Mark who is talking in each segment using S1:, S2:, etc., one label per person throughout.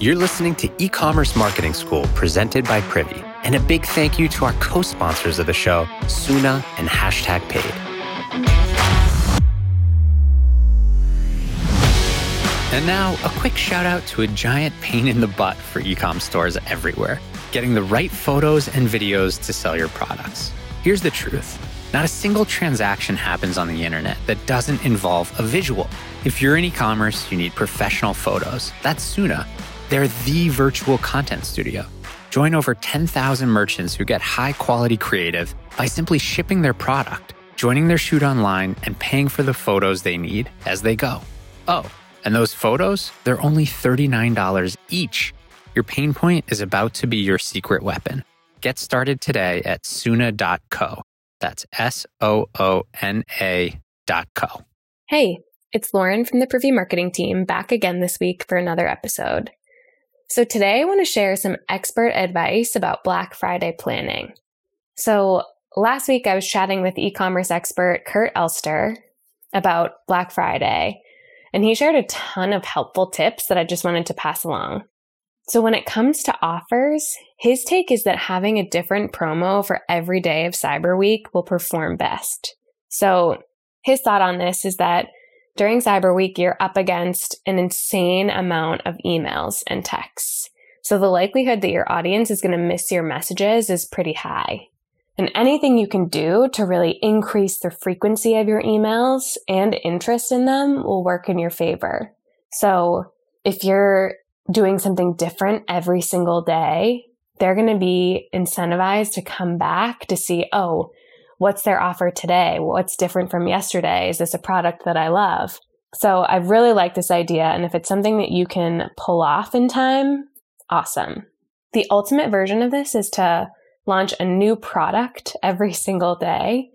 S1: You're listening to E Commerce Marketing School presented by Privy. And a big thank you to our co sponsors of the show, Soona and Hashtag Paid. And now, a quick shout out to a giant pain in the butt for ecom stores everywhere getting the right photos and videos to sell your products. Here's the truth not a single transaction happens on the internet that doesn't involve a visual. If you're in e commerce, you need professional photos. That's Soona. They're the virtual content studio. Join over 10,000 merchants who get high quality creative by simply shipping their product, joining their shoot online, and paying for the photos they need as they go. Oh, and those photos, they're only $39 each. Your pain point is about to be your secret weapon. Get started today at Soona.co. That's S O O N A dot co.
S2: Hey, it's Lauren from the Privy Marketing Team back again this week for another episode. So today I want to share some expert advice about Black Friday planning. So last week I was chatting with e commerce expert Kurt Elster about Black Friday, and he shared a ton of helpful tips that I just wanted to pass along. So when it comes to offers, his take is that having a different promo for every day of Cyber Week will perform best. So his thought on this is that during Cyber Week, you're up against an insane amount of emails and texts. So the likelihood that your audience is going to miss your messages is pretty high. And anything you can do to really increase the frequency of your emails and interest in them will work in your favor. So if you're doing something different every single day, they're going to be incentivized to come back to see, oh, what's their offer today? What's different from yesterday? Is this a product that I love? So I really like this idea. And if it's something that you can pull off in time, awesome. The ultimate version of this is to launch a new product every single day.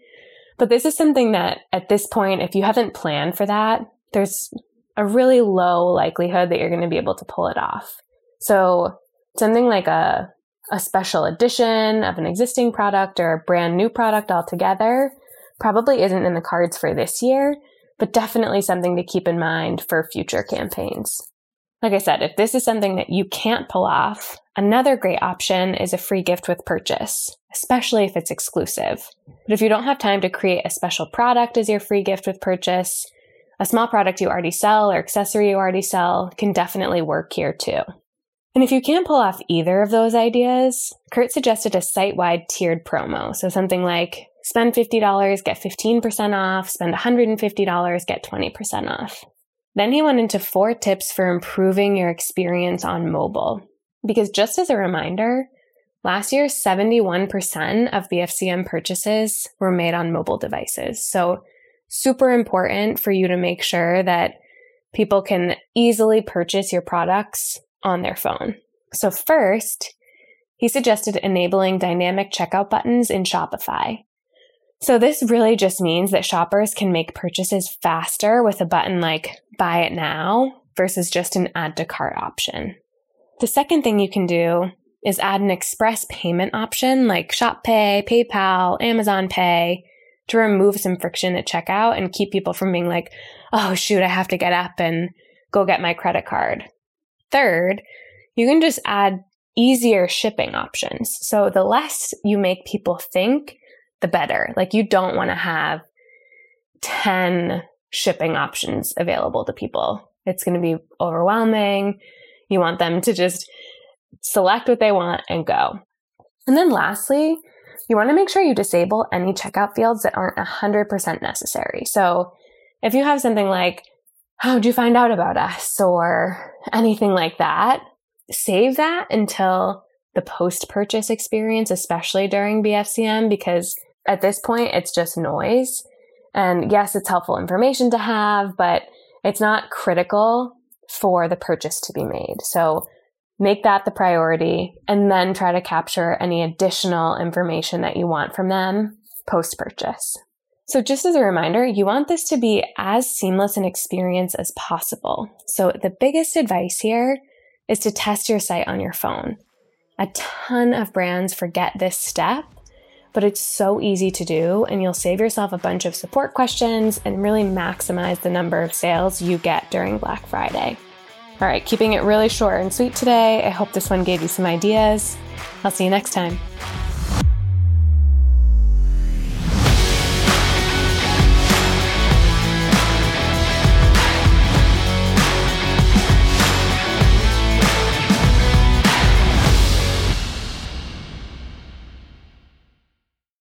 S2: But this is something that at this point, if you haven't planned for that, there's a really low likelihood that you're going to be able to pull it off. So something like a, a special edition of an existing product or a brand new product altogether probably isn't in the cards for this year, but definitely something to keep in mind for future campaigns. Like I said, if this is something that you can't pull off, another great option is a free gift with purchase, especially if it's exclusive. But if you don't have time to create a special product as your free gift with purchase, a small product you already sell or accessory you already sell can definitely work here too. And if you can't pull off either of those ideas, Kurt suggested a site wide tiered promo. So something like spend $50, get 15% off, spend $150, get 20% off. Then he went into four tips for improving your experience on mobile. Because just as a reminder, last year 71% of BFCM purchases were made on mobile devices. So super important for you to make sure that people can easily purchase your products on their phone. So, first, he suggested enabling dynamic checkout buttons in Shopify. So, this really just means that shoppers can make purchases faster with a button like buy it now versus just an add to cart option. The second thing you can do is add an express payment option like Shop Pay, PayPal, Amazon Pay to remove some friction at checkout and keep people from being like, oh, shoot, I have to get up and go get my credit card. Third, you can just add easier shipping options. So the less you make people think, the better. Like you don't want to have 10 shipping options available to people. It's going to be overwhelming. You want them to just select what they want and go. And then lastly, you want to make sure you disable any checkout fields that aren't 100% necessary. So if you have something like, Oh, how'd you find out about us? Or anything like that, save that until the post purchase experience, especially during BFCM, because at this point, it's just noise. And yes, it's helpful information to have, but it's not critical for the purchase to be made. So make that the priority, and then try to capture any additional information that you want from them post purchase. So, just as a reminder, you want this to be as seamless an experience as possible. So, the biggest advice here is to test your site on your phone. A ton of brands forget this step, but it's so easy to do, and you'll save yourself a bunch of support questions and really maximize the number of sales you get during Black Friday. All right, keeping it really short and sweet today. I hope this one gave you some ideas. I'll see you next time.